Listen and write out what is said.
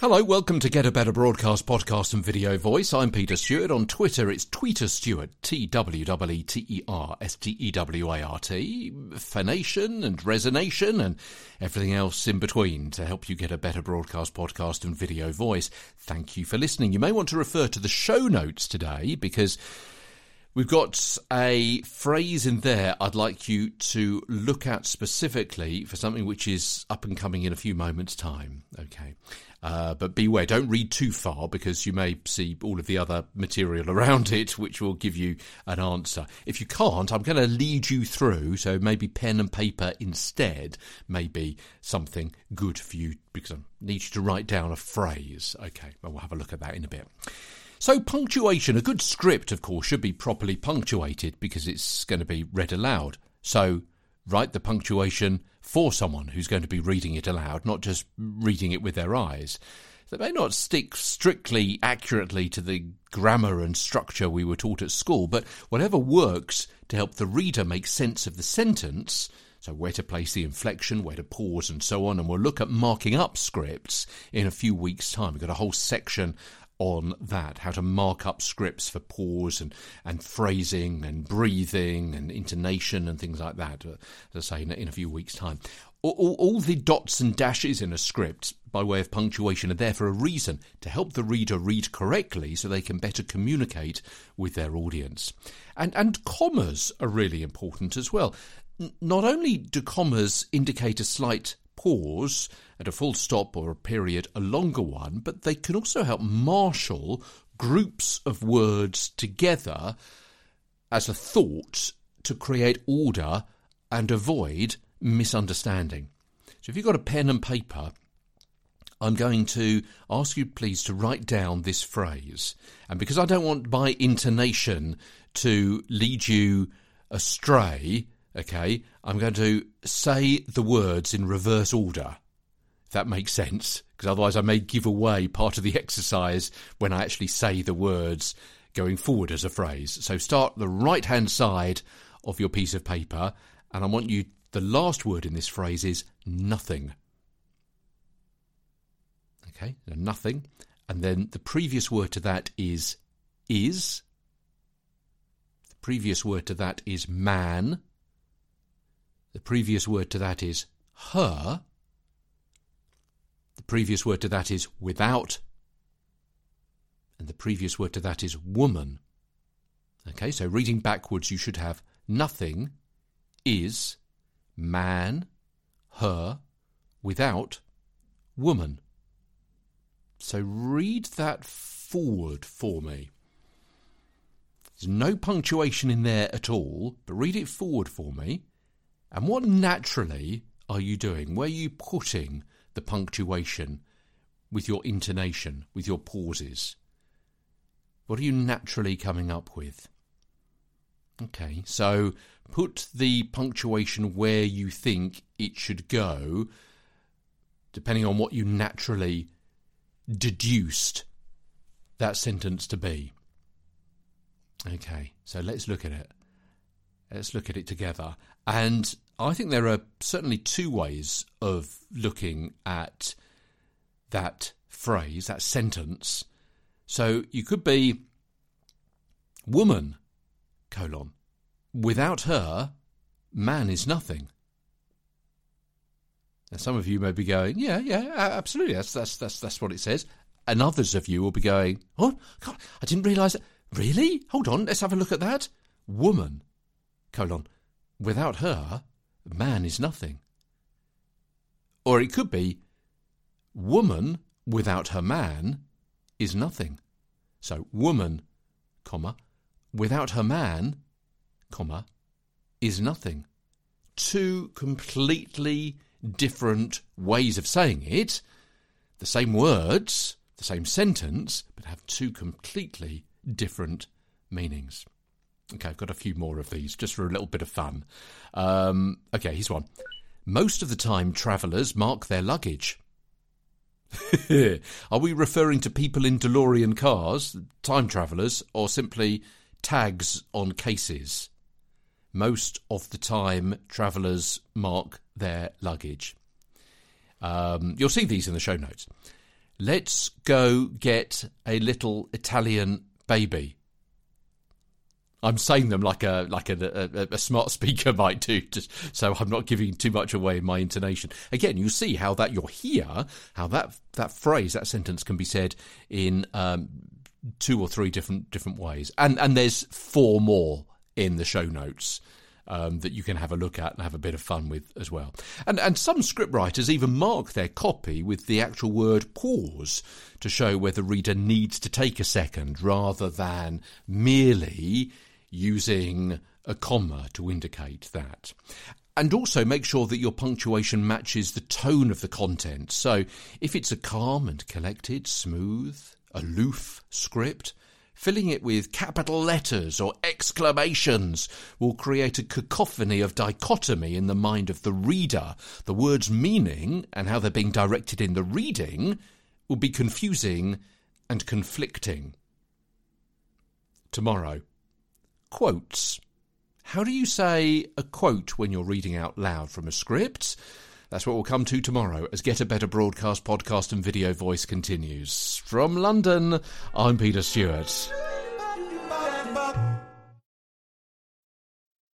Hello, welcome to Get a Better Broadcast podcast and video voice. I'm Peter Stewart. On Twitter, it's Tweeter Stewart, T W E E T E R S T E W A R T, phonation and resonation and everything else in between to help you get a better broadcast podcast and video voice. Thank you for listening. You may want to refer to the show notes today because We've got a phrase in there I'd like you to look at specifically for something which is up and coming in a few moments' time. Okay. Uh, but beware, don't read too far because you may see all of the other material around it which will give you an answer. If you can't, I'm going to lead you through, so maybe pen and paper instead may be something good for you because I need you to write down a phrase. Okay, well, we'll have a look at that in a bit. So, punctuation, a good script, of course, should be properly punctuated because it's going to be read aloud. So, write the punctuation for someone who's going to be reading it aloud, not just reading it with their eyes. They may not stick strictly accurately to the grammar and structure we were taught at school, but whatever works to help the reader make sense of the sentence, so where to place the inflection, where to pause, and so on. And we'll look at marking up scripts in a few weeks' time. We've got a whole section on that, how to mark up scripts for pause and, and phrasing and breathing and intonation and things like that, uh, as I say, in, in a few weeks' time. All, all, all, the dots and dashes in a script, by way of punctuation, are there for a reason to help the reader read correctly so they can better communicate with their audience. And, and commas are really important as well. N- not only do commas indicate a slight pause at a full stop or a period, a longer one, but they can also help marshal groups of words together as a thought to create order and avoid misunderstanding. So if you've got a pen and paper, I'm going to ask you please to write down this phrase. And because I don't want my intonation to lead you astray, okay, I'm going to say the words in reverse order. If that makes sense, because otherwise I may give away part of the exercise when I actually say the words going forward as a phrase. So start the right hand side of your piece of paper, and I want you, the last word in this phrase is nothing. Okay, so nothing. And then the previous word to that is is. The previous word to that is man. The previous word to that is her. The previous word to that is without. And the previous word to that is woman. Okay, so reading backwards, you should have nothing, is, man, her, without, woman. So read that forward for me. There's no punctuation in there at all, but read it forward for me. And what naturally are you doing? Where are you putting the punctuation with your intonation, with your pauses? What are you naturally coming up with? Okay, so put the punctuation where you think it should go, depending on what you naturally deduced that sentence to be. Okay, so let's look at it. Let's look at it together. And I think there are certainly two ways of looking at that phrase, that sentence. So you could be woman, colon. Without her, man is nothing. Now, some of you may be going, yeah, yeah, absolutely. That's that's that's that's what it says. And others of you will be going, oh, God, I didn't realise that. Really? Hold on, let's have a look at that. Woman, colon. Without her, man is nothing. Or it could be, woman without her man is nothing. So, woman, comma, without her man, comma, is nothing. Two completely different ways of saying it, the same words, the same sentence, but have two completely different meanings. Okay, I've got a few more of these just for a little bit of fun. Um, okay, here's one. Most of the time, travellers mark their luggage. Are we referring to people in DeLorean cars, time travellers, or simply tags on cases? Most of the time, travellers mark their luggage. Um, you'll see these in the show notes. Let's go get a little Italian baby. I'm saying them like a like a, a, a, smart speaker might do, just so I'm not giving too much away in my intonation. Again, you see how that you're here, how that that phrase, that sentence can be said in um, two or three different different ways, and and there's four more in the show notes um, that you can have a look at and have a bit of fun with as well. And and some scriptwriters even mark their copy with the actual word pause to show where the reader needs to take a second rather than merely using a comma to indicate that. And also make sure that your punctuation matches the tone of the content. So if it's a calm and collected, smooth, aloof script, Filling it with capital letters or exclamations will create a cacophony of dichotomy in the mind of the reader. The word's meaning and how they're being directed in the reading will be confusing and conflicting. Tomorrow. Quotes. How do you say a quote when you're reading out loud from a script? That's what we'll come to tomorrow as Get a Better Broadcast podcast and video voice continues. From London, I'm Peter Stewart.